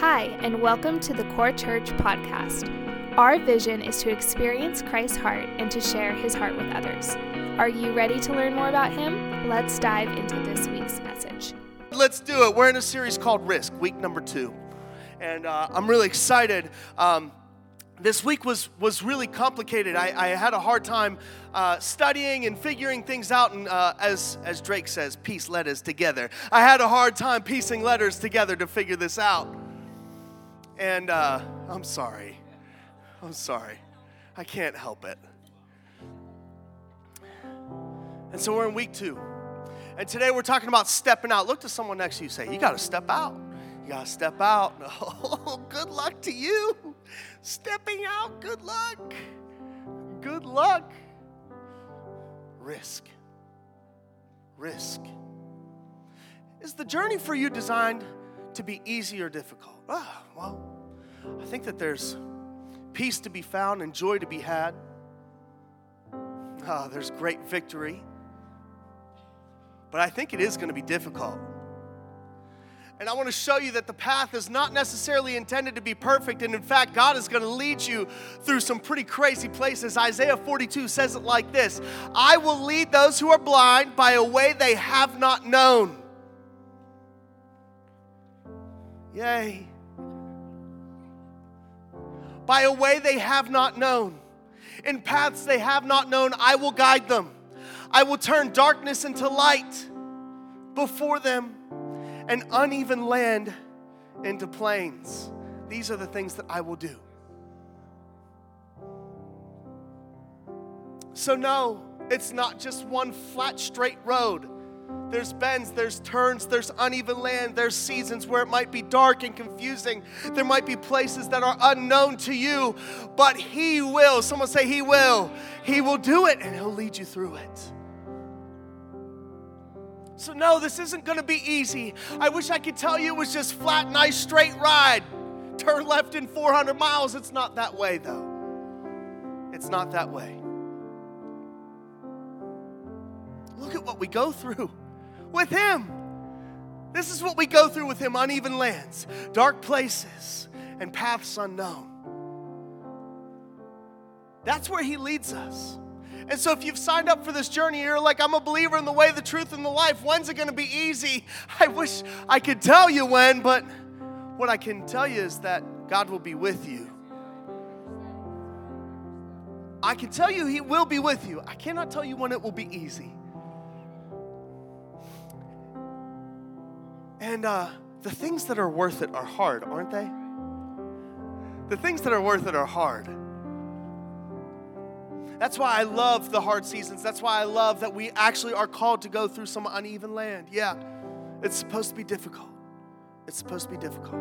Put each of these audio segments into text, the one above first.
Hi, and welcome to the Core Church podcast. Our vision is to experience Christ's heart and to share his heart with others. Are you ready to learn more about him? Let's dive into this week's message. Let's do it. We're in a series called Risk, week number two. And uh, I'm really excited. Um, this week was, was really complicated. I, I had a hard time uh, studying and figuring things out. And uh, as, as Drake says, piece letters together. I had a hard time piecing letters together to figure this out. And uh, I'm sorry. I'm sorry. I can't help it. And so we're in week two. And today we're talking about stepping out. Look to someone next to you say, You got to step out. You got to step out. Oh, good luck to you. Stepping out, good luck. Good luck. Risk. Risk. Is the journey for you designed to be easy or difficult? Ah, well, I think that there's peace to be found and joy to be had. Ah, there's great victory. But I think it is going to be difficult. And I want to show you that the path is not necessarily intended to be perfect. And in fact, God is going to lead you through some pretty crazy places. Isaiah 42 says it like this I will lead those who are blind by a way they have not known. Yay. By a way they have not known. In paths they have not known, I will guide them. I will turn darkness into light before them and uneven land into plains. These are the things that I will do. So, no, it's not just one flat, straight road. There's bends, there's turns, there's uneven land, there's seasons where it might be dark and confusing. There might be places that are unknown to you, but He will. Someone say, He will. He will do it and He'll lead you through it. So, no, this isn't gonna be easy. I wish I could tell you it was just flat, nice, straight ride. Turn left in 400 miles. It's not that way, though. It's not that way. Look at what we go through with Him. This is what we go through with Him uneven lands, dark places, and paths unknown. That's where He leads us. And so, if you've signed up for this journey, you're like, I'm a believer in the way, the truth, and the life. When's it going to be easy? I wish I could tell you when, but what I can tell you is that God will be with you. I can tell you He will be with you. I cannot tell you when it will be easy. And uh, the things that are worth it are hard, aren't they? The things that are worth it are hard. That's why I love the hard seasons. That's why I love that we actually are called to go through some uneven land. Yeah, it's supposed to be difficult. It's supposed to be difficult.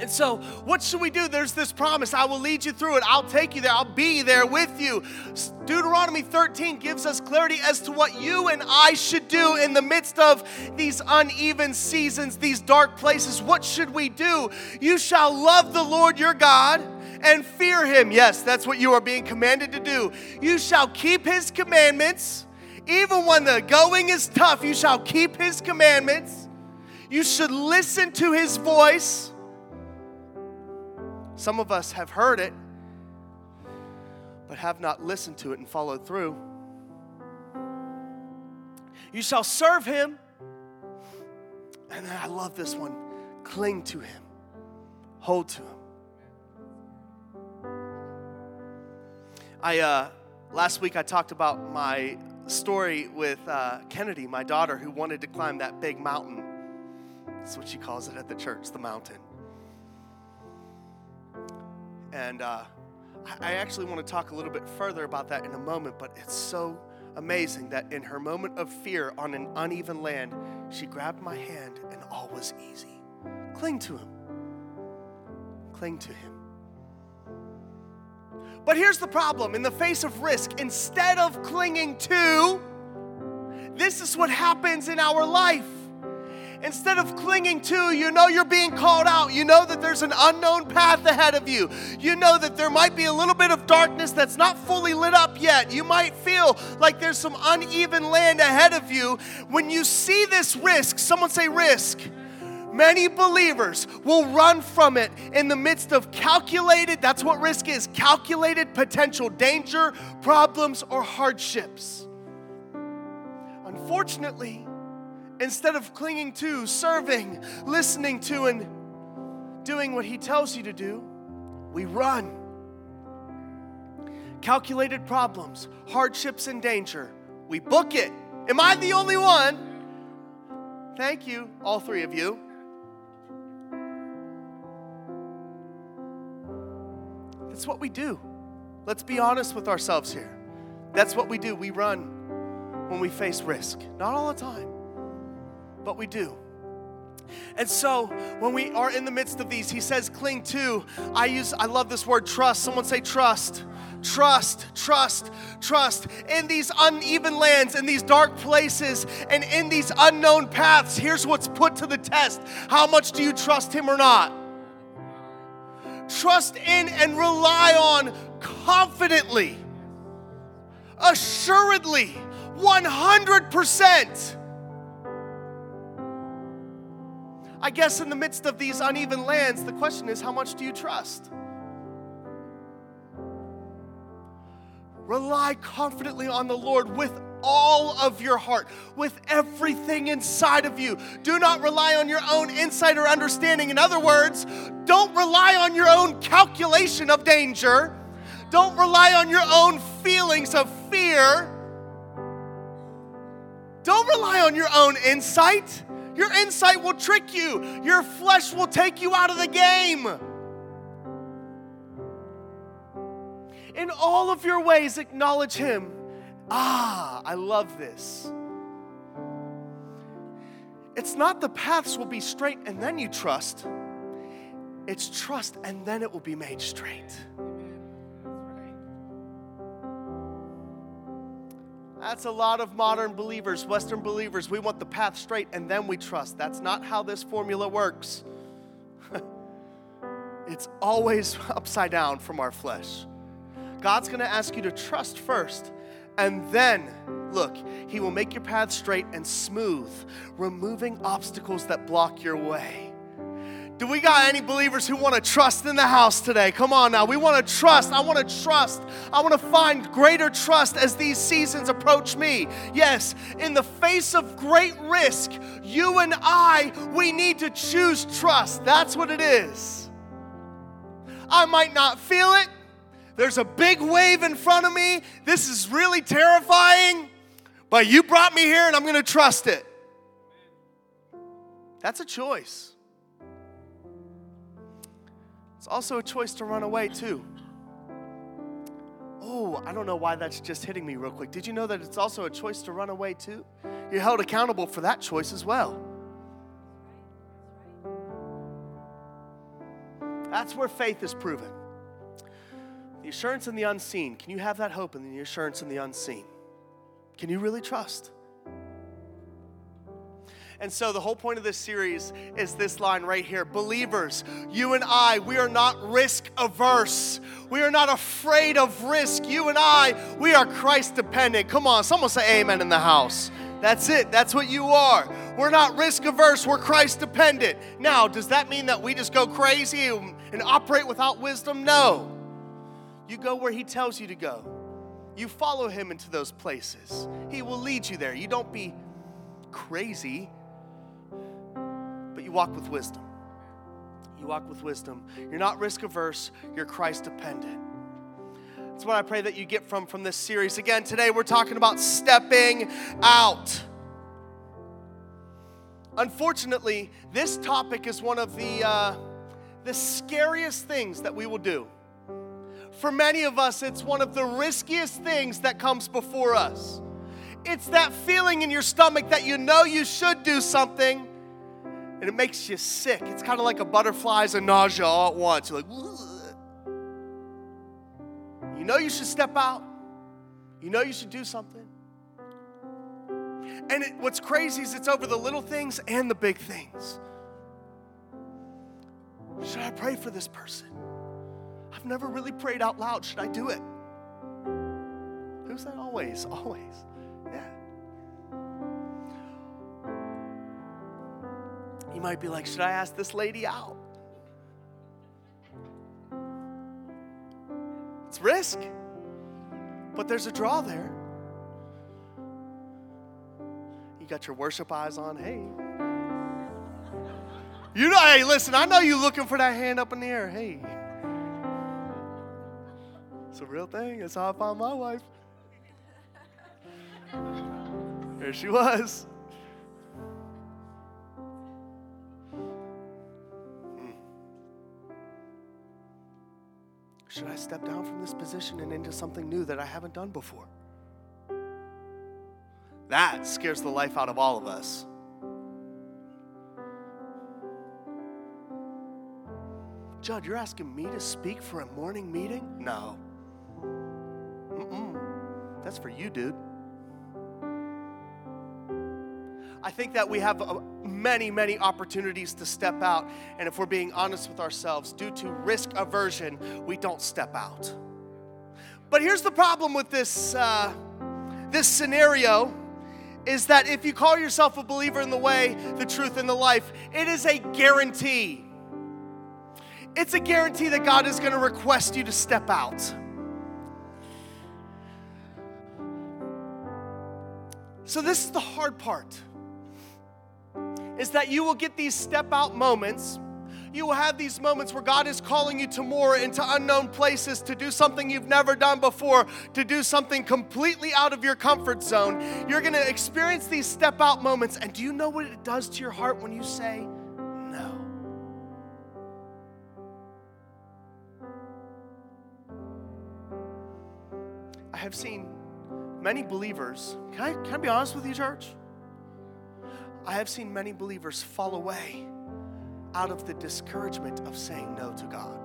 And so, what should we do? There's this promise I will lead you through it. I'll take you there. I'll be there with you. Deuteronomy 13 gives us clarity as to what you and I should do in the midst of these uneven seasons, these dark places. What should we do? You shall love the Lord your God and fear him. Yes, that's what you are being commanded to do. You shall keep his commandments. Even when the going is tough, you shall keep his commandments. You should listen to his voice. Some of us have heard it, but have not listened to it and followed through. You shall serve him. And I love this one cling to him, hold to him. I, uh, last week I talked about my story with uh, Kennedy, my daughter, who wanted to climb that big mountain. That's what she calls it at the church, the mountain. And uh, I actually want to talk a little bit further about that in a moment, but it's so amazing that in her moment of fear on an uneven land, she grabbed my hand and all was easy. Cling to him. Cling to him. But here's the problem in the face of risk, instead of clinging to, this is what happens in our life. Instead of clinging to, you know you're being called out. You know that there's an unknown path ahead of you. You know that there might be a little bit of darkness that's not fully lit up yet. You might feel like there's some uneven land ahead of you. When you see this risk, someone say risk Many believers will run from it in the midst of calculated, that's what risk is calculated potential danger, problems, or hardships. Unfortunately, instead of clinging to, serving, listening to, and doing what He tells you to do, we run. Calculated problems, hardships, and danger, we book it. Am I the only one? Thank you, all three of you. That's what we do. Let's be honest with ourselves here. That's what we do. We run when we face risk. Not all the time, but we do. And so when we are in the midst of these, he says, cling to. I use, I love this word trust. Someone say trust. Trust, trust, trust. In these uneven lands, in these dark places, and in these unknown paths, here's what's put to the test. How much do you trust him or not? trust in and rely on confidently, assuredly, 100%. I guess in the midst of these uneven lands, the question is how much do you trust? Rely confidently on the Lord with all of your heart, with everything inside of you. Do not rely on your own insight or understanding. In other words, don't rely on your own calculation of danger. Don't rely on your own feelings of fear. Don't rely on your own insight. Your insight will trick you, your flesh will take you out of the game. In all of your ways, acknowledge Him Ah, I love this. It's not the paths will be straight and then you trust. It's trust and then it will be made straight. That's a lot of modern believers, Western believers. We want the path straight and then we trust. That's not how this formula works. it's always upside down from our flesh. God's gonna ask you to trust first and then, look, He will make your path straight and smooth, removing obstacles that block your way. Do we got any believers who want to trust in the house today? Come on now. We want to trust. I want to trust. I want to find greater trust as these seasons approach me. Yes, in the face of great risk, you and I, we need to choose trust. That's what it is. I might not feel it. There's a big wave in front of me. This is really terrifying, but you brought me here and I'm going to trust it. That's a choice. It's also a choice to run away, too. Oh, I don't know why that's just hitting me real quick. Did you know that it's also a choice to run away, too? You're held accountable for that choice as well. That's where faith is proven. The assurance in the unseen. Can you have that hope in the assurance in the unseen? Can you really trust? And so, the whole point of this series is this line right here Believers, you and I, we are not risk averse. We are not afraid of risk. You and I, we are Christ dependent. Come on, someone say amen in the house. That's it. That's what you are. We're not risk averse. We're Christ dependent. Now, does that mean that we just go crazy and operate without wisdom? No. You go where He tells you to go. You follow Him into those places. He will lead you there. You don't be crazy, walk with wisdom. You walk with wisdom. You're not risk averse, you're Christ dependent. That's what I pray that you get from, from this series. Again, today we're talking about stepping out. Unfortunately, this topic is one of the, uh, the scariest things that we will do. For many of us, it's one of the riskiest things that comes before us. It's that feeling in your stomach that you know you should do something and it makes you sick. It's kind of like a butterflies and nausea all at once. You're like, Ugh. you know you should step out, you know you should do something. And it, what's crazy is it's over the little things and the big things. Should I pray for this person? I've never really prayed out loud. Should I do it? Who's that always? Always. You might be like, should I ask this lady out? It's risk, but there's a draw there. You got your worship eyes on. Hey. You know, hey, listen, I know you looking for that hand up in the air. Hey. It's a real thing. That's how I found my wife. There she was. Should I step down from this position and into something new that I haven't done before? That scares the life out of all of us. Judd, you're asking me to speak for a morning meeting? No. Mm-mm. That's for you, dude. I think that we have uh, many, many opportunities to step out. And if we're being honest with ourselves, due to risk aversion, we don't step out. But here's the problem with this, uh, this scenario is that if you call yourself a believer in the way, the truth, and the life, it is a guarantee. It's a guarantee that God is going to request you to step out. So, this is the hard part is that you will get these step out moments. You will have these moments where God is calling you to more into unknown places to do something you've never done before, to do something completely out of your comfort zone. You're going to experience these step out moments. And do you know what it does to your heart when you say no? I have seen many believers. Can I, can I be honest with you, church? I have seen many believers fall away out of the discouragement of saying no to God.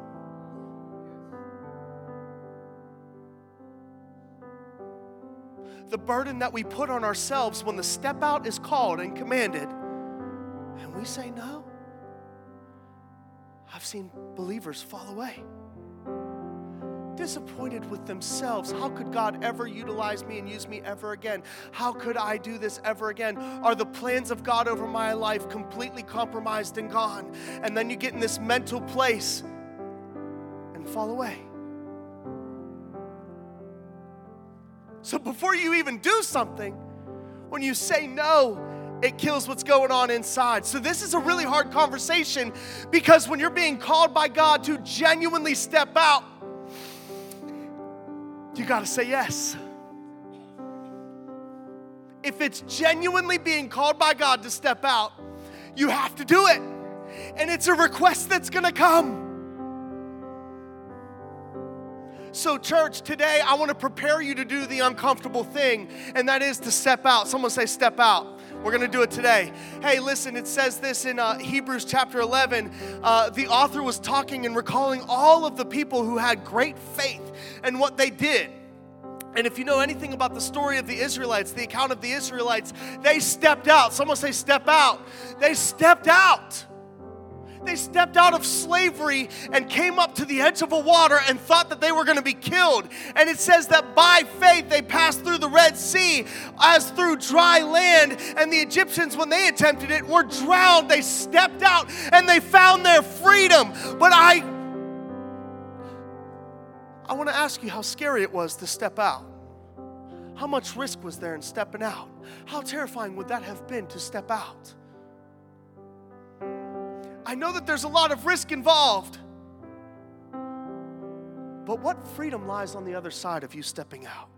The burden that we put on ourselves when the step out is called and commanded, and we say no. I've seen believers fall away disappointed with themselves. How could God ever utilize me and use me ever again? How could I do this ever again? Are the plans of God over my life completely compromised and gone? And then you get in this mental place and fall away. So before you even do something, when you say no, it kills what's going on inside. So, this is a really hard conversation because when you're being called by God to genuinely step out, you got to say yes. If it's genuinely being called by God to step out, you have to do it. And it's a request that's going to come. So, church, today I want to prepare you to do the uncomfortable thing, and that is to step out. Someone say, step out. We're going to do it today. Hey, listen, it says this in uh, Hebrews chapter 11. Uh, the author was talking and recalling all of the people who had great faith and what they did. And if you know anything about the story of the Israelites, the account of the Israelites, they stepped out. Someone say, step out. They stepped out. They stepped out of slavery and came up to the edge of a water and thought that they were going to be killed. And it says that by faith they passed through the Red Sea as through dry land. And the Egyptians, when they attempted it, were drowned. They stepped out and they found their freedom. But I, I want to ask you how scary it was to step out. How much risk was there in stepping out? How terrifying would that have been to step out? I know that there's a lot of risk involved. But what freedom lies on the other side of you stepping out?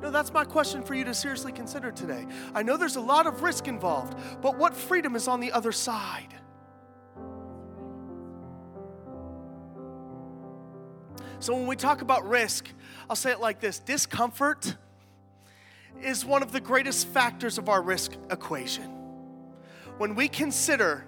No, that's my question for you to seriously consider today. I know there's a lot of risk involved, but what freedom is on the other side? So, when we talk about risk, I'll say it like this discomfort is one of the greatest factors of our risk equation when we consider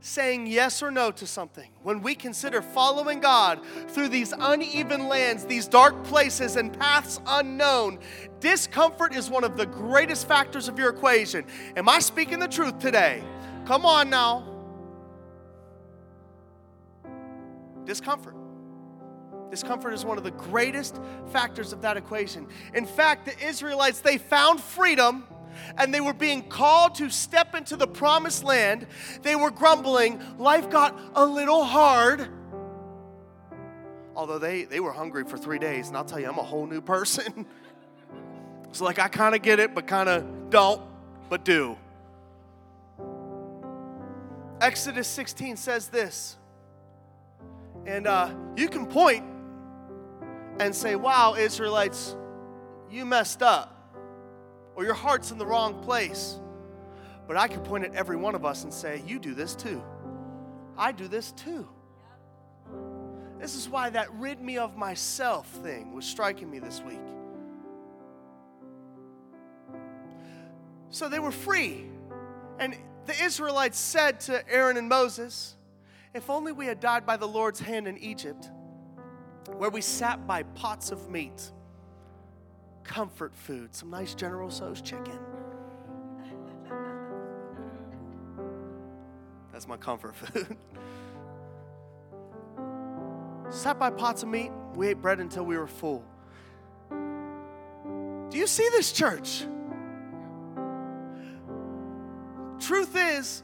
saying yes or no to something, when we consider following God through these uneven lands, these dark places, and paths unknown, discomfort is one of the greatest factors of your equation. Am I speaking the truth today? Come on now. Discomfort. Discomfort is one of the greatest factors of that equation. In fact, the Israelites, they found freedom and they were being called to step into the promised land, they were grumbling. Life got a little hard. Although they, they were hungry for three days, and I'll tell you, I'm a whole new person. it's like I kind of get it, but kind of don't, but do. Exodus 16 says this, and uh, you can point and say, Wow, Israelites, you messed up or your heart's in the wrong place. But I could point at every one of us and say, You do this too. I do this too. This is why that rid me of myself thing was striking me this week. So they were free. And the Israelites said to Aaron and Moses, If only we had died by the Lord's hand in Egypt, where we sat by pots of meat comfort food, some nice General Tso's chicken. That's my comfort food. Sat by pots of meat, we ate bread until we were full. Do you see this church? Truth is,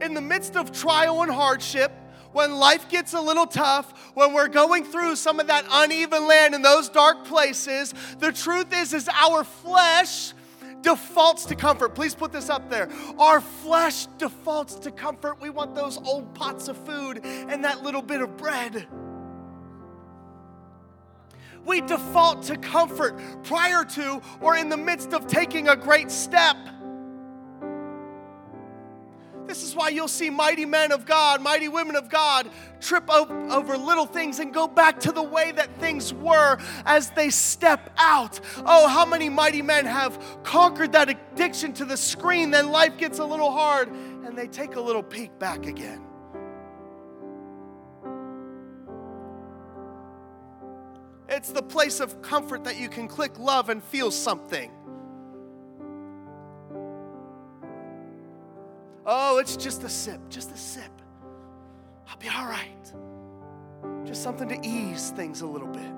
in the midst of trial and hardship, when life gets a little tough, when we're going through some of that uneven land in those dark places, the truth is is our flesh defaults to comfort. Please put this up there. Our flesh defaults to comfort. We want those old pots of food and that little bit of bread. We default to comfort prior to or in the midst of taking a great step. This is why you'll see mighty men of God, mighty women of God trip over little things and go back to the way that things were as they step out. Oh, how many mighty men have conquered that addiction to the screen, then life gets a little hard and they take a little peek back again. It's the place of comfort that you can click love and feel something. It's just a sip, just a sip. I'll be all right. Just something to ease things a little bit.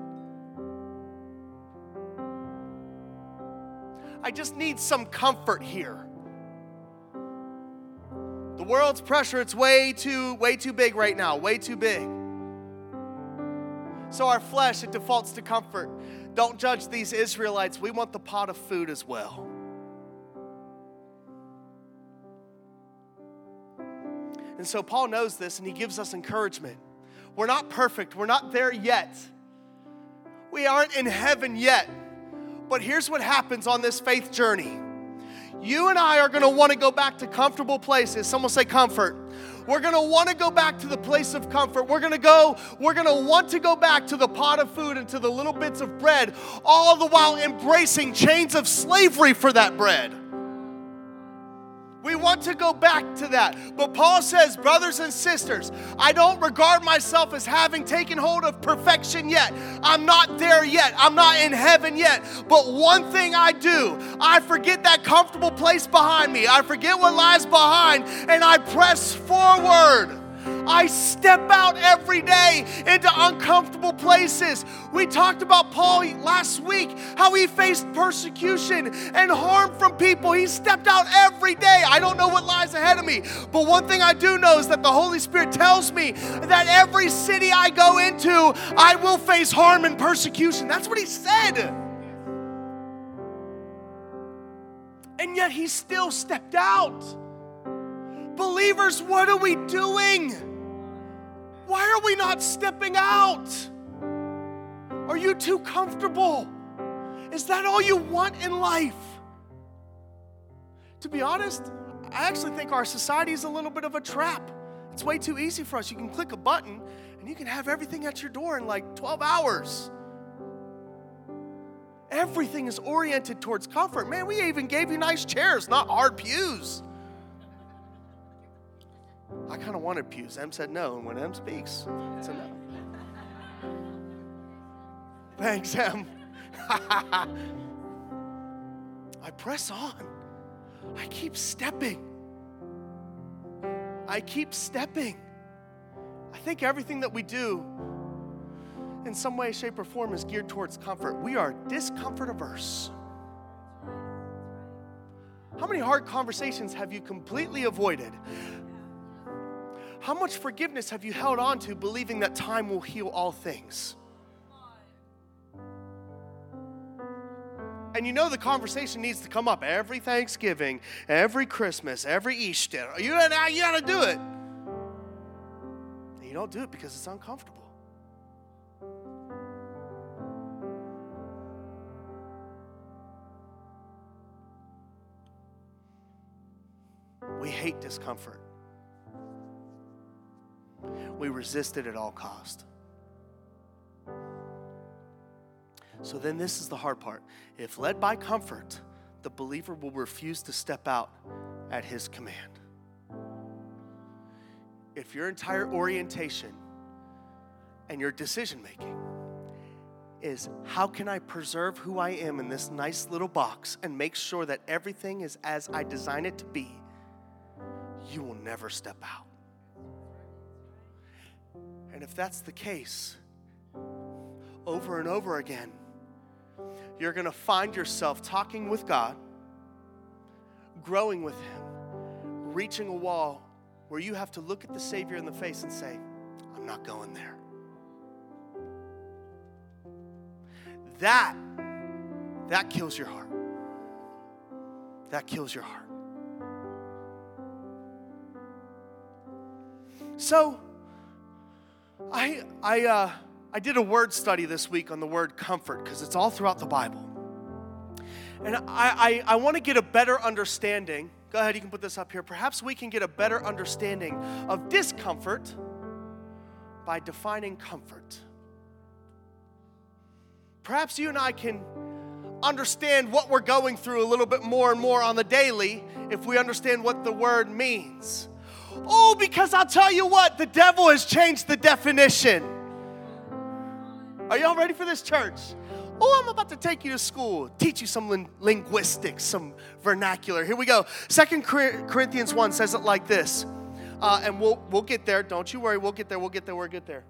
I just need some comfort here. The world's pressure, it's way too, way too big right now, way too big. So our flesh, it defaults to comfort. Don't judge these Israelites. We want the pot of food as well. And so Paul knows this and he gives us encouragement. We're not perfect, we're not there yet. We aren't in heaven yet. But here's what happens on this faith journey you and I are gonna wanna go back to comfortable places. Someone say comfort. We're gonna wanna go back to the place of comfort. We're gonna go, we're gonna want to go back to the pot of food and to the little bits of bread, all the while embracing chains of slavery for that bread. We want to go back to that. But Paul says, brothers and sisters, I don't regard myself as having taken hold of perfection yet. I'm not there yet. I'm not in heaven yet. But one thing I do, I forget that comfortable place behind me. I forget what lies behind and I press forward. I step out every day into uncomfortable places. We talked about Paul last week, how he faced persecution and harm from people. He stepped out every day. I don't know what lies ahead of me, but one thing I do know is that the Holy Spirit tells me that every city I go into, I will face harm and persecution. That's what he said. And yet he still stepped out. Believers, what are we doing? Why are we not stepping out? Are you too comfortable? Is that all you want in life? To be honest, I actually think our society is a little bit of a trap. It's way too easy for us. You can click a button and you can have everything at your door in like 12 hours. Everything is oriented towards comfort. Man, we even gave you nice chairs, not hard pews. I kind of wanted pews. Em said no, and when Em speaks, it's a no. Thanks, Em. I press on. I keep stepping. I keep stepping. I think everything that we do in some way, shape, or form is geared towards comfort. We are discomfort averse. How many hard conversations have you completely avoided? How much forgiveness have you held on to believing that time will heal all things? And you know the conversation needs to come up every Thanksgiving, every Christmas, every Easter. You gotta, you gotta do it. And you don't do it because it's uncomfortable. We hate discomfort. We resist it at all cost. So then this is the hard part. If led by comfort, the believer will refuse to step out at his command. If your entire orientation and your decision making is how can I preserve who I am in this nice little box and make sure that everything is as I design it to be, you will never step out. And if that's the case, over and over again, you're going to find yourself talking with God, growing with Him, reaching a wall where you have to look at the Savior in the face and say, I'm not going there. That, that kills your heart. That kills your heart. So, I, I, uh, I did a word study this week on the word comfort because it's all throughout the Bible. And I, I, I want to get a better understanding. Go ahead, you can put this up here. Perhaps we can get a better understanding of discomfort by defining comfort. Perhaps you and I can understand what we're going through a little bit more and more on the daily if we understand what the word means. Oh, because I'll tell you what, the devil has changed the definition. Are y'all ready for this church? Oh, I'm about to take you to school, teach you some linguistics, some vernacular. Here we go. Second Corinthians 1 says it like this. Uh, and we'll, we'll get there. Don't you worry. We'll get there. We'll get there. We'll get there.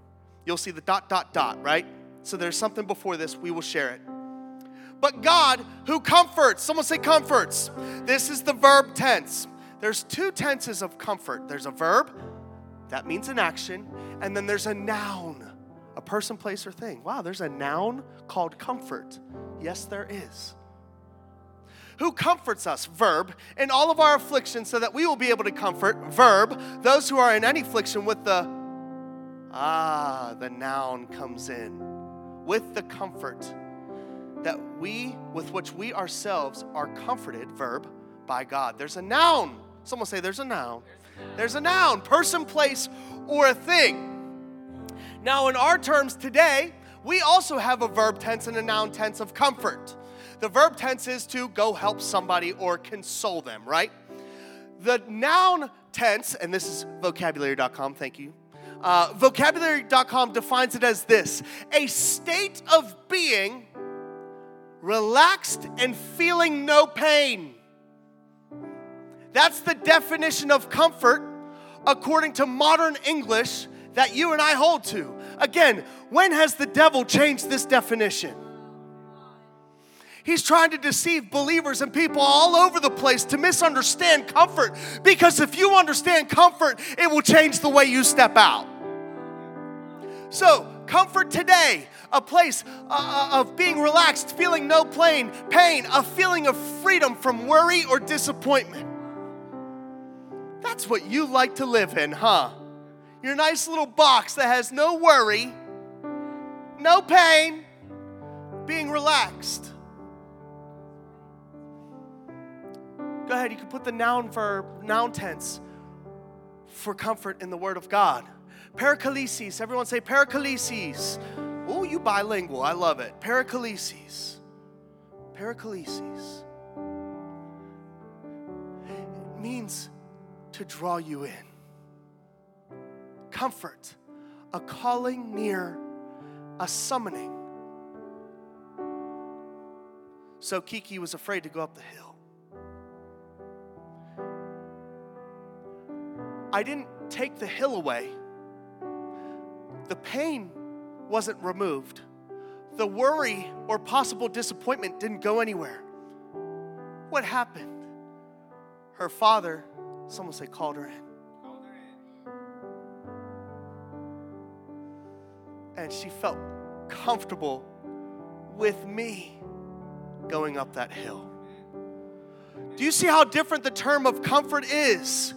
You'll see the dot, dot, dot, right? So there's something before this. We will share it. But God, who comforts, someone say comforts. This is the verb tense. There's two tenses of comfort there's a verb, that means an action, and then there's a noun a person, place, or thing. Wow, there's a noun called comfort. Yes, there is. Who comforts us? Verb. In all of our afflictions, so that we will be able to comfort. Verb. Those who are in any affliction with the, ah, the noun comes in. With the comfort that we, with which we ourselves are comforted, verb, by God. There's a noun. Someone say, there's a noun. There's a noun, person, place, or a thing. Now, in our terms today, we also have a verb tense and a noun tense of comfort. The verb tense is to go help somebody or console them, right? The noun tense, and this is vocabulary.com, thank you. Uh, vocabulary.com defines it as this a state of being relaxed and feeling no pain. That's the definition of comfort according to modern English that you and I hold to. Again, when has the devil changed this definition? He's trying to deceive believers and people all over the place to misunderstand comfort because if you understand comfort, it will change the way you step out. So, comfort today, a place uh, uh of being relaxed, feeling no pain, pain, a feeling of freedom from worry or disappointment. That's what you like to live in, huh? your nice little box that has no worry, no pain, being relaxed. Go ahead, you can put the noun verb, noun tense for comfort in the Word of God. Paraklesis, everyone say paraklesis. Oh, you bilingual, I love it. Paraklesis. Paraklesis. It means to draw you in comfort, a calling near, a summoning. So Kiki was afraid to go up the hill. I didn't take the hill away. The pain wasn't removed. The worry or possible disappointment didn't go anywhere. What happened? her father, someone say, called her in. And she felt comfortable with me going up that hill. Do you see how different the term of comfort is?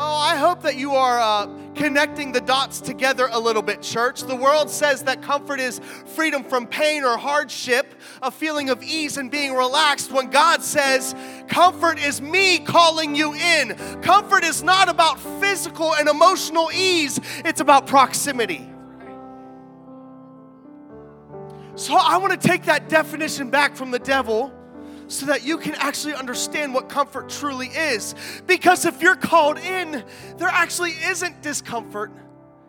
Oh, I hope that you are uh, connecting the dots together a little bit, church. The world says that comfort is freedom from pain or hardship, a feeling of ease and being relaxed, when God says, comfort is me calling you in. Comfort is not about physical and emotional ease, it's about proximity. So I want to take that definition back from the devil so that you can actually understand what comfort truly is. Because if you're called in, there actually isn't discomfort.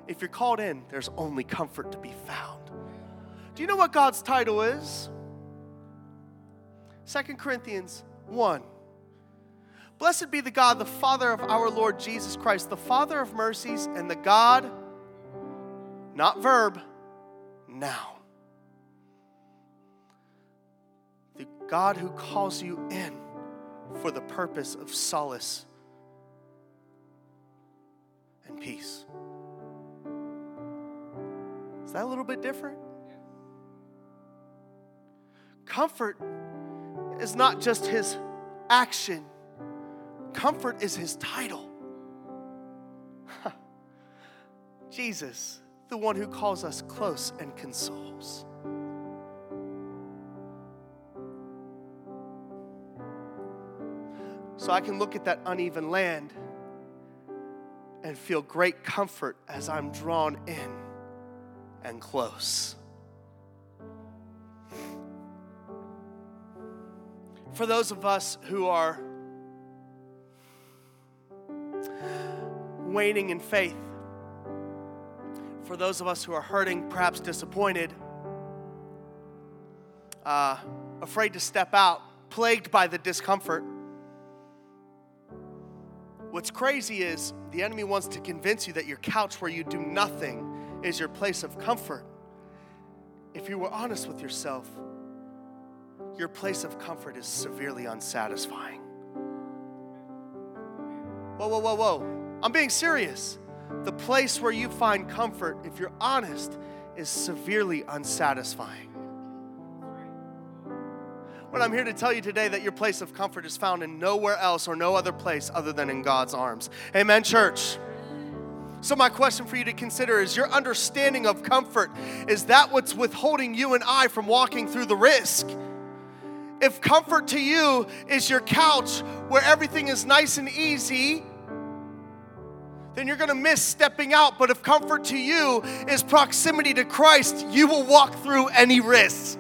If you're called in, there's only comfort to be found. Do you know what God's title is? Second Corinthians 1. Blessed be the God, the Father of our Lord Jesus Christ, the Father of mercies and the God, not verb, now God who calls you in for the purpose of solace and peace. Is that a little bit different? Comfort is not just his action, comfort is his title. Jesus, the one who calls us close and consoles. So I can look at that uneven land and feel great comfort as I'm drawn in and close. For those of us who are waning in faith, for those of us who are hurting, perhaps disappointed, uh, afraid to step out, plagued by the discomfort, What's crazy is the enemy wants to convince you that your couch where you do nothing is your place of comfort. If you were honest with yourself, your place of comfort is severely unsatisfying. Whoa, whoa, whoa, whoa. I'm being serious. The place where you find comfort, if you're honest, is severely unsatisfying. But I'm here to tell you today that your place of comfort is found in nowhere else or no other place other than in God's arms. Amen, church. So, my question for you to consider is your understanding of comfort, is that what's withholding you and I from walking through the risk? If comfort to you is your couch where everything is nice and easy, then you're gonna miss stepping out. But if comfort to you is proximity to Christ, you will walk through any risk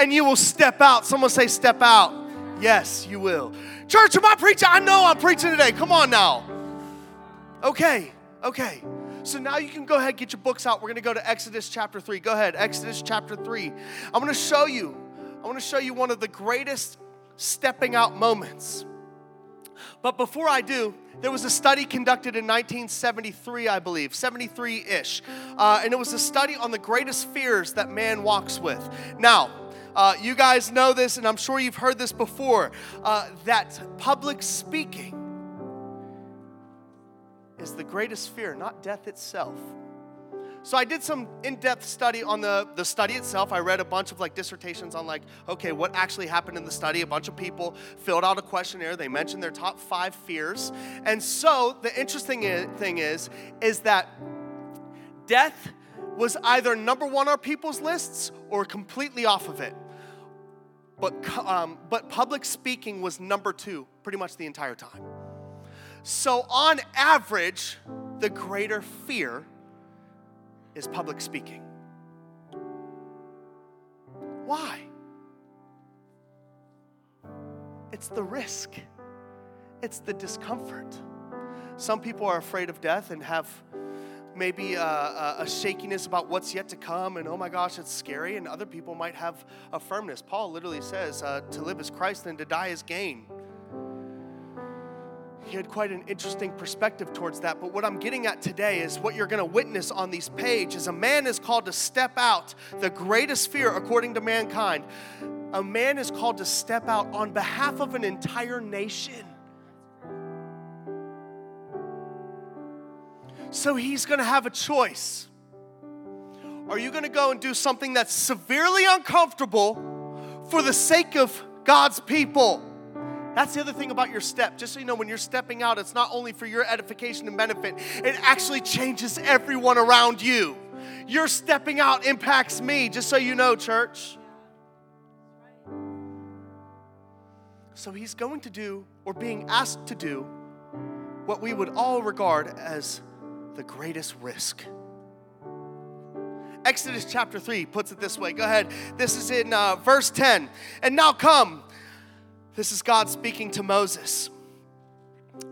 and you will step out. Someone say, step out. Yes, you will. Church, am I preaching? I know I'm preaching today. Come on now. Okay, okay. So now you can go ahead get your books out. We're to go to Exodus chapter 3. Go ahead, Exodus chapter 3. I'm to show you, I want to show you one of the greatest stepping out moments. But before I do, there was a study conducted in 1973, I believe, 73 ish. Uh, and it was a study on the greatest fears that man walks with. Now, uh, you guys know this, and I'm sure you've heard this before uh, that public speaking is the greatest fear, not death itself. So I did some in-depth study on the, the study itself. I read a bunch of like dissertations on like, okay, what actually happened in the study. A bunch of people filled out a questionnaire. They mentioned their top five fears. And so the interesting thing is, is that death was either number one on people's lists or completely off of it. But, um, but public speaking was number two pretty much the entire time. So, on average, the greater fear is public speaking. Why? It's the risk, it's the discomfort. Some people are afraid of death and have maybe a, a, shakiness about what's yet to come, and oh my gosh, it's scary. And other people might have a firmness. Paul literally says, uh, to live is Christ and to die is gain. He had quite an interesting perspective towards that. But what I'm getting at today is what you're going to witness on these pages. A man is called to step out, the greatest fear according to mankind. A man is called to step out on behalf of an entire nation So he's going to have a choice. Are you going to go and do something that's severely uncomfortable for the sake of God's people? That's the other thing about your step. Just so you know, when you're stepping out, it's not only for your edification and benefit, it actually changes everyone around you. Your stepping out impacts me, just so you know, church. So he's going to do, or being asked to do, what we would all regard as the greatest risk. Exodus chapter 3 puts it this way. Go ahead. This is in uh, verse 10. And now come. This is God speaking to Moses.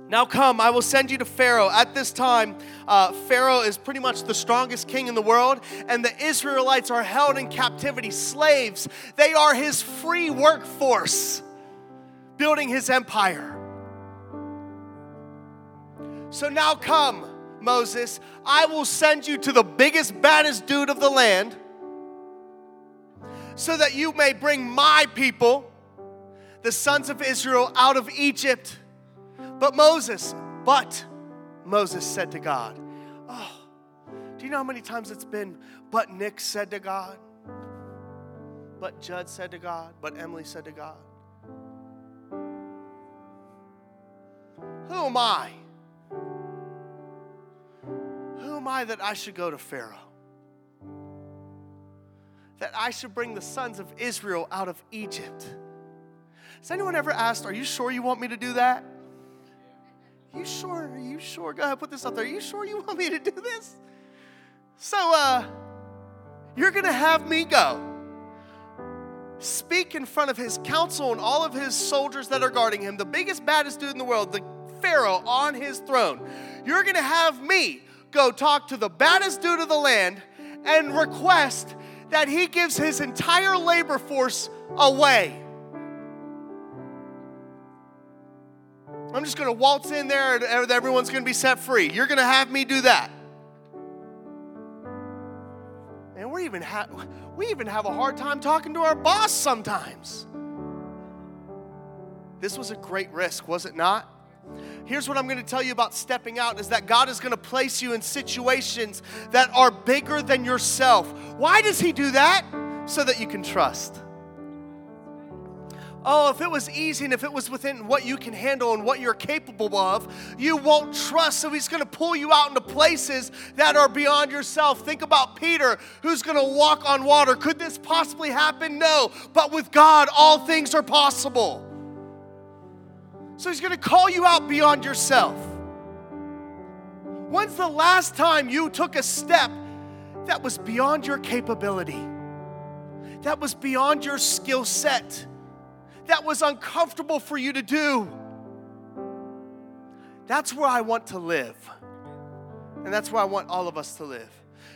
Now come, I will send you to Pharaoh. At this time, uh, Pharaoh is pretty much the strongest king in the world, and the Israelites are held in captivity, slaves. They are his free workforce, building his empire. So now come, Moses, I will send you to the biggest, baddest dude of the land so that you may bring my people, the sons of Israel, out of Egypt. But Moses, but Moses said to God, Oh, do you know how many times it's been, but Nick said to God? But Judd said to God? But Emily said to God? Who am I? Am I that I should go to Pharaoh? That I should bring the sons of Israel out of Egypt. Has anyone ever asked, Are you sure you want me to do that? You sure? Are you sure? Go ahead, put this up there. Are you sure you want me to do this? So, uh, you're gonna have me go. Speak in front of his council and all of his soldiers that are guarding him, the biggest, baddest dude in the world, the Pharaoh on his throne. You're gonna have me go talk to the baddest dude of the land and request that he gives his entire labor force away. I'm just going to waltz in there and everyone's going to be set free. You're going to have me do that. And we even have we even have a hard time talking to our boss sometimes. This was a great risk, was it not? Here's what I'm going to tell you about stepping out is that God is going to place you in situations that are bigger than yourself. Why does he do that? So that you can trust. Oh, if it was easy and if it was within what you can handle and what you're capable of, you won't trust. So he's going to pull you out into places that are beyond yourself. Think about Peter, who's going to walk on water. Could this possibly happen? No. But with God, all things are possible. So he's going to call you out beyond yourself. When's the last time you took a step that was beyond your capability? That was beyond your skill set? that was uncomfortable for you to do. That's where I want to live. And that's where I want all of us to live.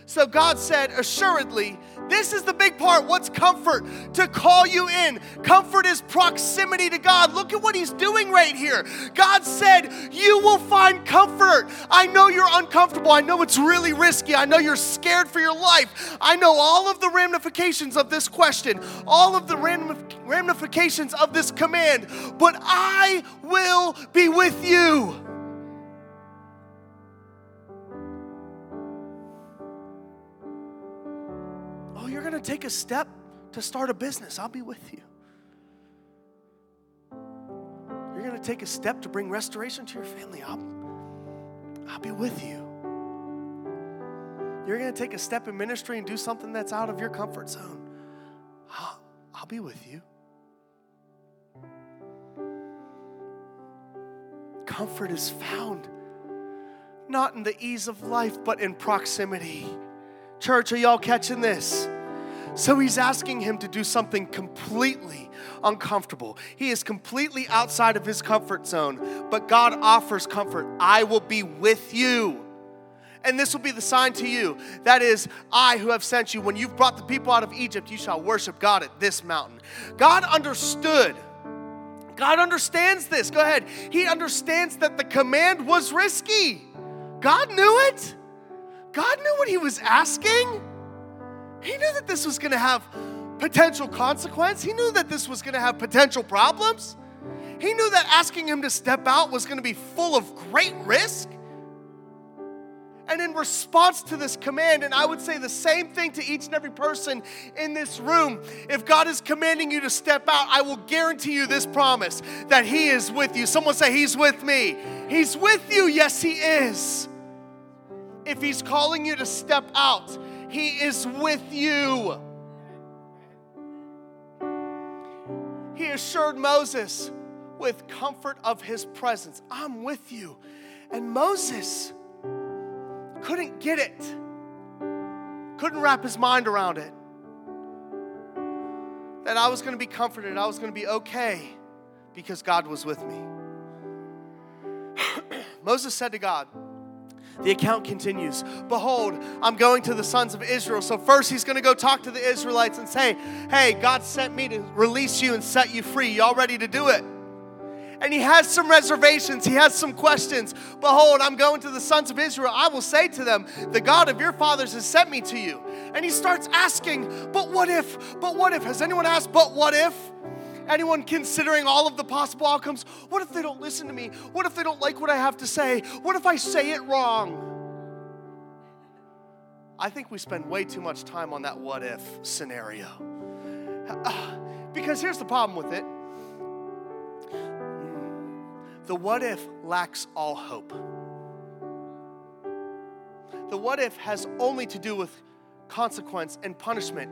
So God said, assuredly, this is the big part. What's comfort? To call you in. Comfort is proximity to God. Look at what He's doing right here. God said, You will find comfort. I know you're uncomfortable. I know it's really risky. I know you're scared for your life. I know all of the ramifications of this question, all of the ramifications of this command, but I will be with you. Oh, going to take a step to start a business, I'll be with you. You're going to take a step to bring restoration to your family, I'll, I'll be with you. You're going to take a step in ministry and do something that's out of your comfort zone, I'll, I'll be with you. Comfort is found not in the ease of life, but in proximity. Church, are y'all catching this? So he's asking him to do something completely uncomfortable. He is completely outside of his comfort zone, but God offers comfort. I will be with you. And this will be the sign to you. That is, I who have sent you. When you've brought the people out of Egypt, you shall worship God at this mountain. God understood. God understands this. Go ahead. He understands that the command was risky. God knew it. God knew what he was asking. He knew that this was going to have potential consequence. He knew that this was going to have potential problems. He knew that asking him to step out was going to be full of great risk. And in response to this command, and I would say the same thing to each and every person in this room, if God is commanding you to step out, I will guarantee you this promise that He is with you. Someone say, He's with me. He's with you. Yes, He is. If He's calling you to step out, He is with you. He assured Moses with comfort of His presence, I'm with you. And Moses, couldn't get it, couldn't wrap his mind around it. That I was going to be comforted, I was going to be okay because God was with me. Moses said to God, the account continues. Behold, I'm going to the sons of Israel. So, first, he's going to go talk to the Israelites and say, Hey, God sent me to release you and set you free. Y'all ready to do it? and he has some reservations, he has some questions. Behold, I'm going to the sons of Israel. I will say to them, The God of your fathers has sent me to you. And he starts asking, But what if? But what if? Has anyone asked, But what if? Anyone considering all of the possible outcomes? What if they don't listen to me? What if they don't like what I have to say? What if I say it wrong? I think we spend way too much time on that what if scenario. Because here's the problem with it the what if lacks all hope. The what if has only to do with consequence and punishment,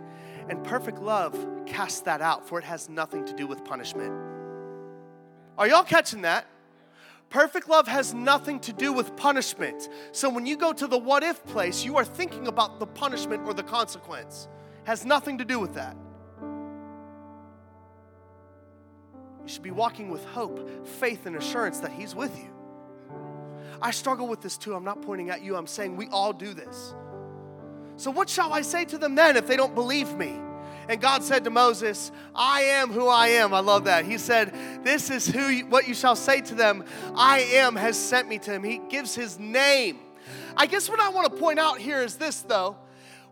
and perfect love casts that out, for it has nothing to do with punishment. Are y'all catching that? Perfect love has nothing to do with punishment. So when you go to the what if place, you are thinking about the punishment or the consequence. Has nothing to do with that. You should be walking with hope, faith, and assurance that He's with you. I struggle with this too. I'm not pointing at you, I'm saying we all do this. So, what shall I say to them then if they don't believe me? And God said to Moses, I am who I am. I love that. He said, This is who you, what you shall say to them. I am has sent me to him. He gives his name. I guess what I want to point out here is this though.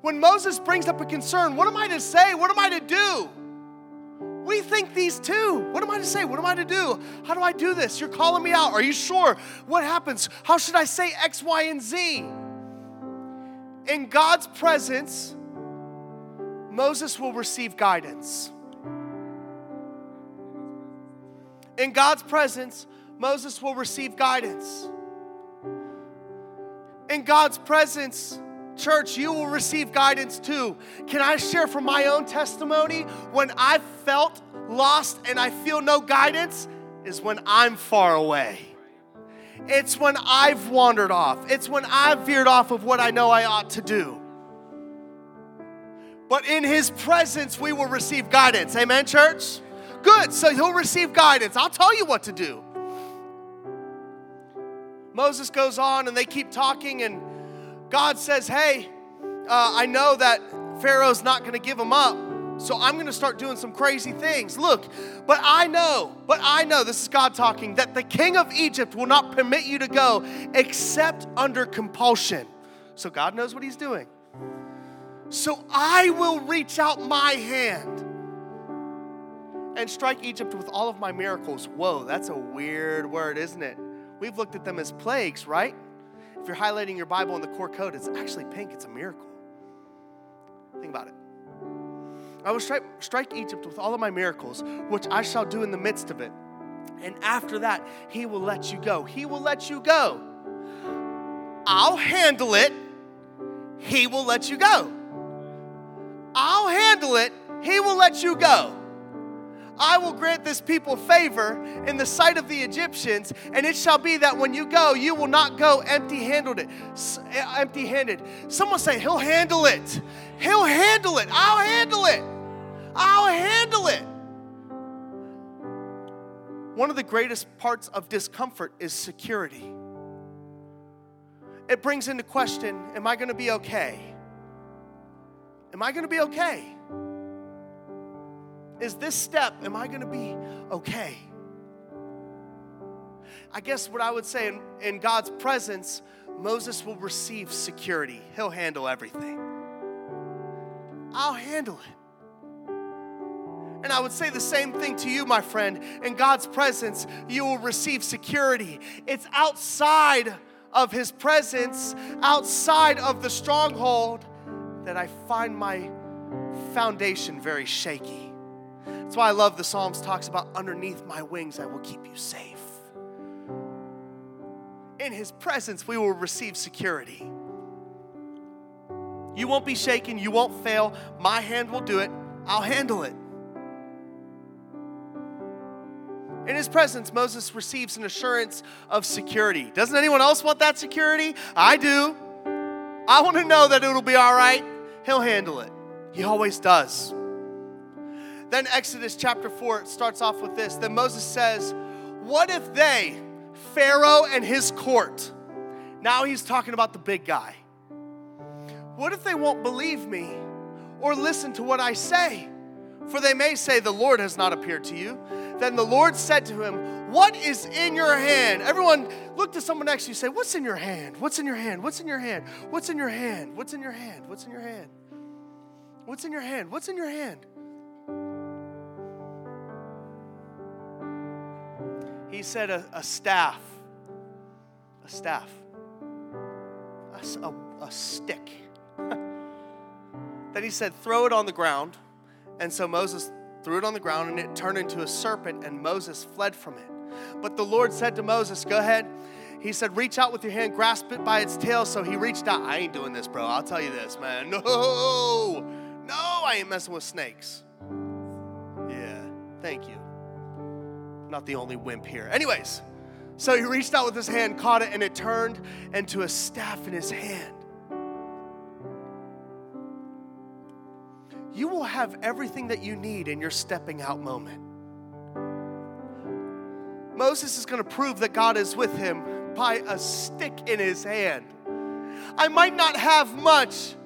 When Moses brings up a concern, what am I to say? What am I to do? We think these too. What am I to say? What am I to do? How do I do this? You're calling me out. Are you sure? What happens? How should I say X, Y, and Z? In God's presence, Moses will receive guidance. In God's presence, Moses will receive guidance. In God's presence, Church, you will receive guidance too. Can I share from my own testimony? When I felt lost and I feel no guidance, is when I'm far away. It's when I've wandered off. It's when I've veered off of what I know I ought to do. But in His presence, we will receive guidance. Amen, church? Good. So He'll receive guidance. I'll tell you what to do. Moses goes on and they keep talking, and God says, Hey, uh, I know that Pharaoh's not going to give him up. So I'm going to start doing some crazy things. Look, but I know, but I know, this is God talking, that the king of Egypt will not permit you to go except under compulsion. So God knows what he's doing. So I will reach out my hand and strike Egypt with all of my miracles. Whoa, that's a weird word, isn't it? We've looked at them as plagues, right? If you're highlighting your Bible in the core code, it's actually pink. It's a miracle. Think about it. I will strike, strike Egypt with all of my miracles, which I shall do in the midst of it. And after that, he will let you go. He will let you go. I'll handle it. He will let you go. I'll handle it. He will let you go. I will grant this people favor in the sight of the Egyptians, and it shall be that when you go, you will not go empty-handed. Eh, empty-handed. Someone say, "He'll handle it. He'll handle it. I'll handle it. I'll handle it." One of the greatest parts of discomfort is security. It brings into question, am I going to be okay? Am I going to be okay? is this step, am I going to be okay? I guess what I would say in, in God's presence, Moses will receive security. He'll handle everything. I'll handle it. And I would say the same thing to you, my friend. In God's presence, you will receive security. It's outside of his presence outside of the stronghold that I find my foundation very shaky. That's why I love the Psalms talks about underneath my wings I will keep you safe. In his presence we will receive security. You won't be shaken, you won't fail. My hand will do it. I'll handle it. In his presence, Moses receives an assurance of security. Doesn't anyone else want that security? I do. I want to know that it'll be all right. He'll handle it. He always does. Then Exodus chapter 4 starts off with this. Then Moses says, What if they, Pharaoh and his court, now he's talking about the big guy, what if they won't believe me or listen to what I say? For they may say, The Lord has not appeared to you. Then the Lord said to him, What is in your hand? Everyone, look to someone next to you say, What's in your hand? What's in your hand? What's in your hand? What's in your hand? What's in your hand? What's in your hand? What's in your hand? What's in your hand? He said, A, a staff. A staff. A, a, a stick. then he said, Throw it on the ground. And so Moses threw it on the ground, and it turned into a serpent, and Moses fled from it. But the Lord said to Moses, Go ahead. He said, Reach out with your hand, grasp it by its tail. So he reached out. I ain't doing this, bro. I'll tell you this, man. No, no, I ain't messing with snakes. Yeah, thank you. Not the only wimp here. Anyways, so he reached out with his hand, caught it, and it turned into a staff in his hand. You will have everything that you need in your stepping out moment. Moses is going to prove that God is with him by a stick in his hand. I might not have much,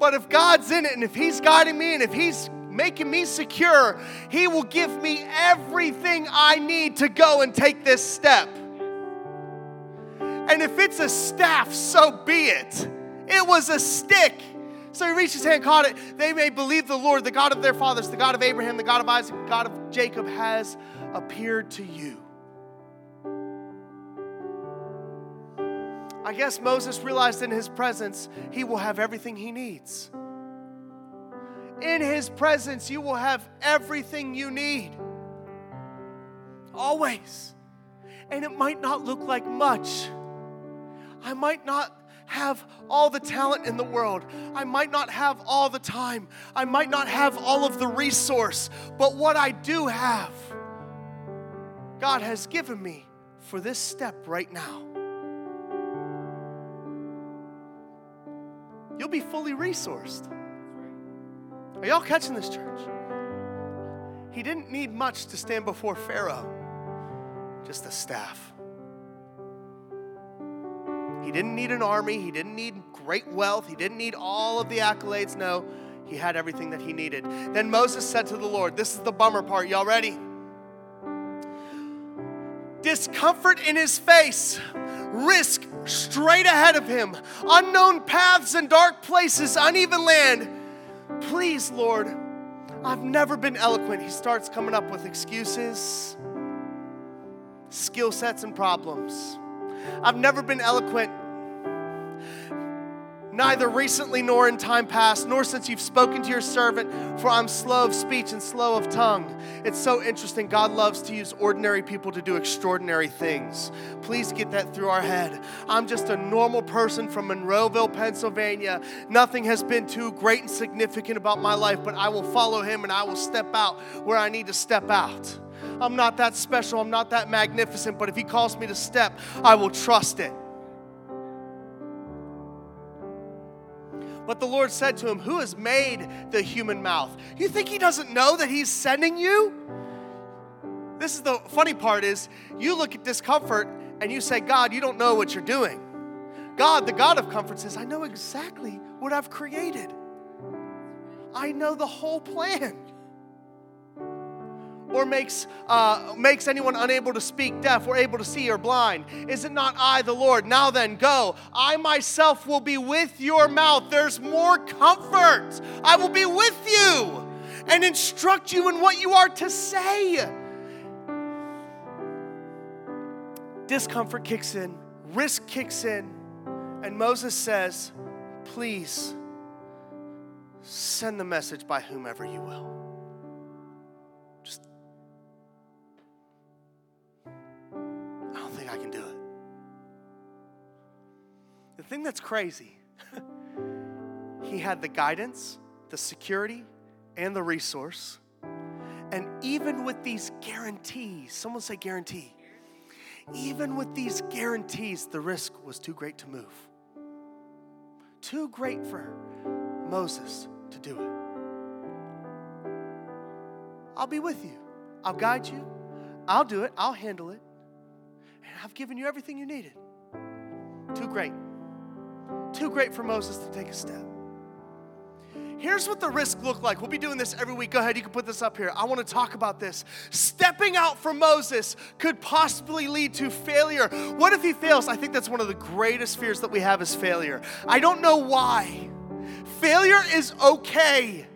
but if God's in it and if He's guiding me and if He's making me secure, He will give me everything I need to go and take this step. And if it's a staff, so be it. It was a stick. So he reached his hand, caught it. They may believe the Lord, the God of their fathers, the God of Abraham, the God of Isaac, the God of Jacob, has appeared to you. I guess Moses realized in his presence, he will have everything he needs. In his presence, you will have everything you need. Always. And it might not look like much. I might not have all the talent in the world. I might not have all the time. I might not have all of the resource. But what I do have, God has given me for this step right now. You'll be fully resourced. Are y'all catching this, church? He didn't need much to stand before Pharaoh, just a staff. He didn't need an army, he didn't need great wealth, he didn't need all of the accolades. No, he had everything that he needed. Then Moses said to the Lord, This is the bummer part. Y'all ready? Discomfort in his face, risk straight ahead of him, unknown paths and dark places, uneven land. Please, Lord, I've never been eloquent. He starts coming up with excuses, skill sets, and problems. I've never been eloquent, neither recently nor in time past, nor since you've spoken to your servant, for I'm slow of speech and slow of tongue. It's so interesting. God loves to use ordinary people to do extraordinary things. Please get that through our head. I'm just a normal person from Monroeville, Pennsylvania. Nothing has been too great and significant about my life, but I will follow him and I will step out where I need to step out. I'm not that special, I'm not that magnificent, but if He calls me to step, I will trust it. But the Lord said to him, Who has made the human mouth? You think he doesn't know that he's sending you? This is the funny part is you look at discomfort and you say, God, you don't know what you're doing. God, the God of comfort says, I know exactly what I've created. I know the whole plan or makes, uh, makes anyone unable to speak, deaf, or able to see, or blind? Is it not I, the Lord? Now then, go. I myself will be with your mouth. There's more comfort. I will be with you and instruct you in what you are to say. Discomfort kicks in, risk kicks in, and Moses says, Please send the message by whomever you will. The thing that's crazy, he had the guidance, the security, and the resource. And even with these guarantees, someone say guarantee. Even with these guarantees, the risk was too great to move. Too great for Moses to do it. I'll be with you. I'll guide you. I'll do it. I'll handle it. And I've given you everything you needed. Too great. Too great for Moses to take a step. Here's what the risk looked like. We'll be doing this every week. Go ahead, you can put this up here. I want to talk about this. Stepping out for Moses could possibly lead to failure. What if he fails? I think that's one of the greatest fears that we have is failure. I don't know why. Failure is okay.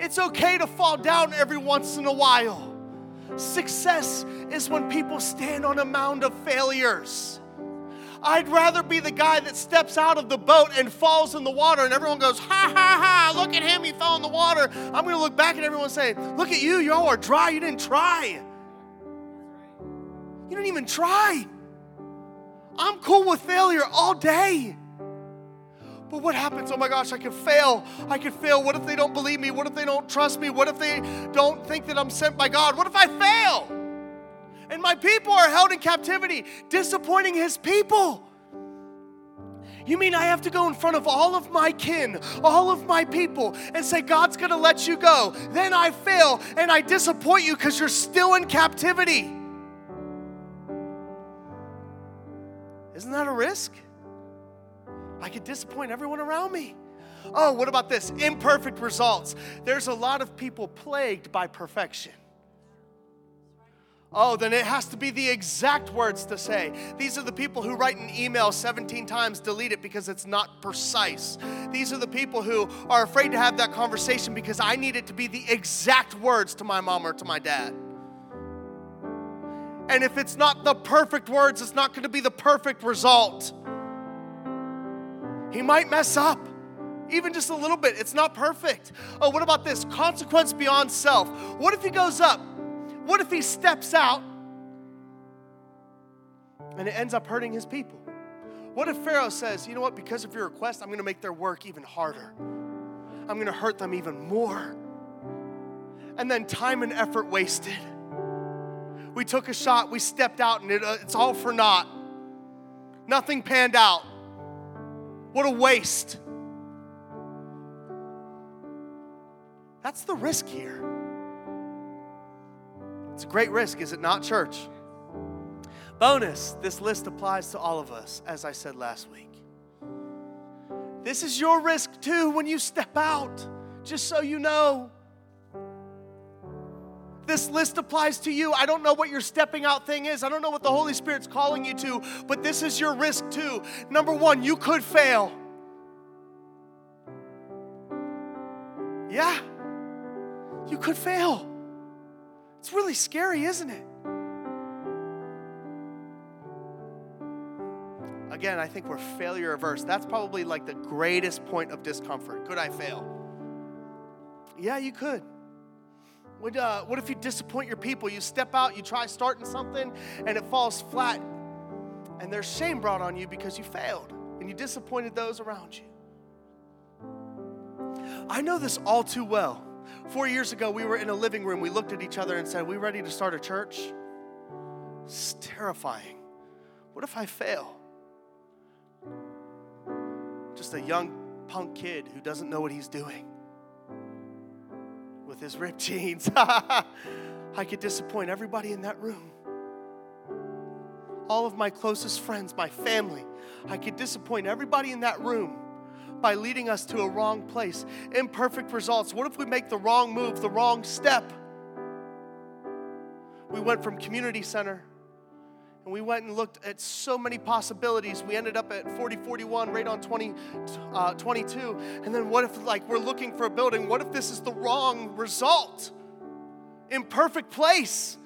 It's okay to fall down every once in a while. Success is when people stand on a mound of failures. I'd rather be the guy that steps out of the boat and falls in the water and everyone goes, ha ha ha, look at him, he fell in the water. I'm gonna look back at everyone saying, look at you, y'all are dry, you didn't try. You didn't even try. I'm cool with failure all day. But what happens? Oh my gosh, I could fail. I could fail. What if they don't believe me? What if they don't trust me? What if they don't think that I'm sent by God? What if I fail? And my people are held in captivity, disappointing his people. You mean I have to go in front of all of my kin, all of my people, and say, God's gonna let you go? Then I fail and I disappoint you because you're still in captivity. Isn't that a risk? I could disappoint everyone around me. Oh, what about this? Imperfect results. There's a lot of people plagued by perfection. Oh, then it has to be the exact words to say. These are the people who write an email 17 times, delete it because it's not precise. These are the people who are afraid to have that conversation because I need it to be the exact words to my mom or to my dad. And if it's not the perfect words, it's not going to be the perfect result. He might mess up, even just a little bit. It's not perfect. Oh, what about this? Consequence beyond self. What if he goes up? What if he steps out and it ends up hurting his people? What if Pharaoh says, you know what, because of your request, I'm going to make their work even harder? I'm going to hurt them even more. And then time and effort wasted. We took a shot, we stepped out, and it, uh, it's all for naught. Nothing panned out. What a waste. That's the risk here. It's a great risk, is it not, church? Bonus this list applies to all of us, as I said last week. This is your risk too when you step out, just so you know. This list applies to you. I don't know what your stepping out thing is. I don't know what the Holy Spirit's calling you to, but this is your risk too. Number one, you could fail. Yeah, you could fail. It's really scary, isn't it? Again, I think we're failure averse. That's probably like the greatest point of discomfort. Could I fail? Yeah, you could. Would, uh, what if you disappoint your people? You step out, you try starting something, and it falls flat, and there's shame brought on you because you failed and you disappointed those around you. I know this all too well. Four years ago, we were in a living room. We looked at each other and said, We ready to start a church? It's terrifying. What if I fail? Just a young punk kid who doesn't know what he's doing with his ripped jeans. I could disappoint everybody in that room. All of my closest friends, my family. I could disappoint everybody in that room by leading us to a wrong place. Imperfect results. What if we make the wrong move, the wrong step? We went from community center and we went and looked at so many possibilities. We ended up at 4041, right on 20, uh, 22. And then what if, like, we're looking for a building? What if this is the wrong result? Imperfect place.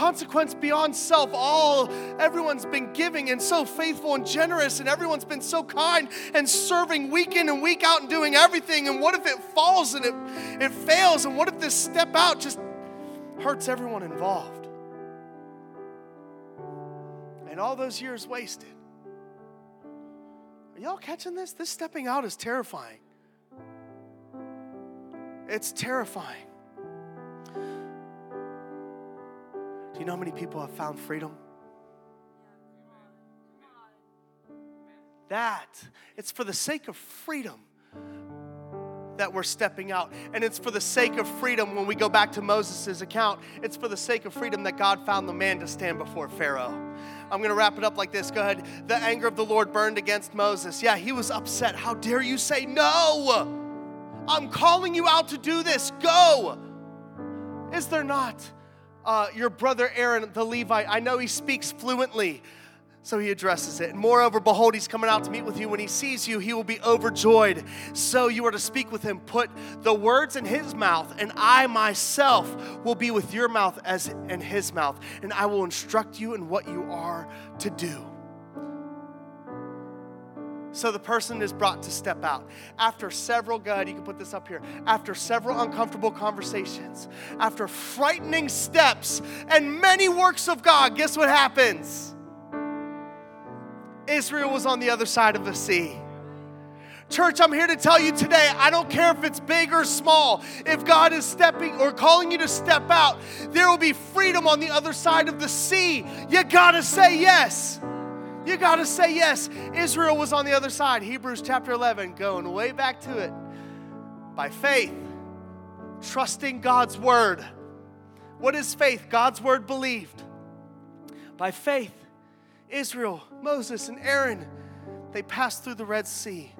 Consequence beyond self. All everyone's been giving and so faithful and generous, and everyone's been so kind and serving week in and week out and doing everything. And what if it falls and it, it fails? And what if this step out just hurts everyone involved? And all those years wasted. Are y'all catching this? This stepping out is terrifying. It's terrifying. Do you know how many people have found freedom? That, it's for the sake of freedom that we're stepping out. And it's for the sake of freedom when we go back to Moses' account, it's for the sake of freedom that God found the man to stand before Pharaoh. I'm going to wrap it up like this. Go ahead. The anger of the Lord burned against Moses. Yeah, he was upset. How dare you say no? I'm calling you out to do this. Go. Is there not uh, your brother Aaron, the Levite? I know he speaks fluently. So he addresses it. And moreover, behold, he's coming out to meet with you. When he sees you, he will be overjoyed. So you are to speak with him. Put the words in his mouth, and I myself will be with your mouth as in his mouth. And I will instruct you in what you are to do. So the person is brought to step out. After several, God, you can put this up here. After several uncomfortable conversations, after frightening steps and many works of God, guess what happens? Israel was on the other side of the sea. Church, I'm here to tell you today I don't care if it's big or small, if God is stepping or calling you to step out, there will be freedom on the other side of the sea. You gotta say yes. You got to say yes. Israel was on the other side. Hebrews chapter 11, going way back to it. By faith, trusting God's word. What is faith? God's word believed. By faith, Israel, Moses, and Aaron, they passed through the Red Sea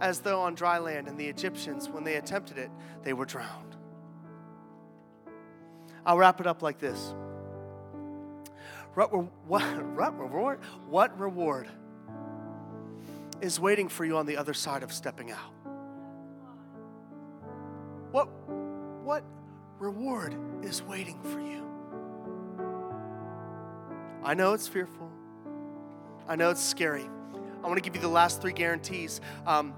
as though on dry land, and the Egyptians, when they attempted it, they were drowned. I'll wrap it up like this. What, what, what reward? What reward is waiting for you on the other side of stepping out? What, what reward is waiting for you? I know it's fearful. I know it's scary. I want to give you the last three guarantees. Um,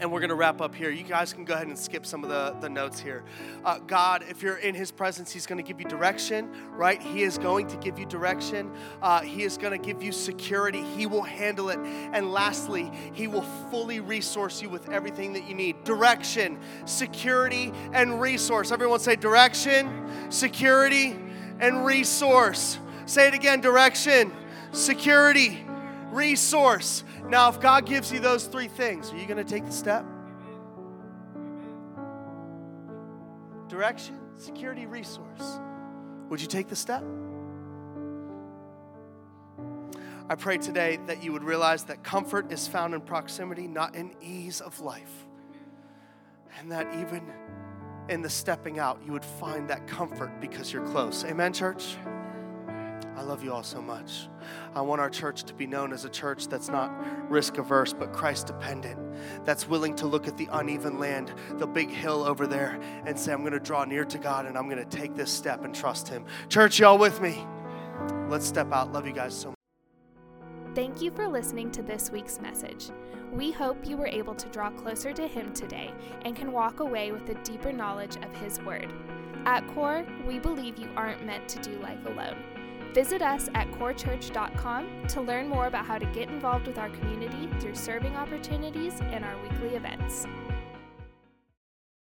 and we're going to wrap up here. You guys can go ahead and skip some of the, the notes here. Uh, God, if you're in His presence, He's going to give you direction, right? He is going to give you direction. Uh, he is going to give you security. He will handle it. And lastly, He will fully resource you with everything that you need direction, security, and resource. Everyone say direction, security, and resource. Say it again direction, security, resource. Now, if God gives you those three things, are you going to take the step? Direction, security, resource. Would you take the step? I pray today that you would realize that comfort is found in proximity, not in ease of life. And that even in the stepping out, you would find that comfort because you're close. Amen, church? I love you all so much. I want our church to be known as a church that's not risk averse, but Christ dependent, that's willing to look at the uneven land, the big hill over there, and say, I'm going to draw near to God and I'm going to take this step and trust Him. Church, y'all with me? Let's step out. Love you guys so much. Thank you for listening to this week's message. We hope you were able to draw closer to Him today and can walk away with a deeper knowledge of His Word. At Core, we believe you aren't meant to do life alone. Visit us at corechurch.com to learn more about how to get involved with our community through serving opportunities and our weekly events.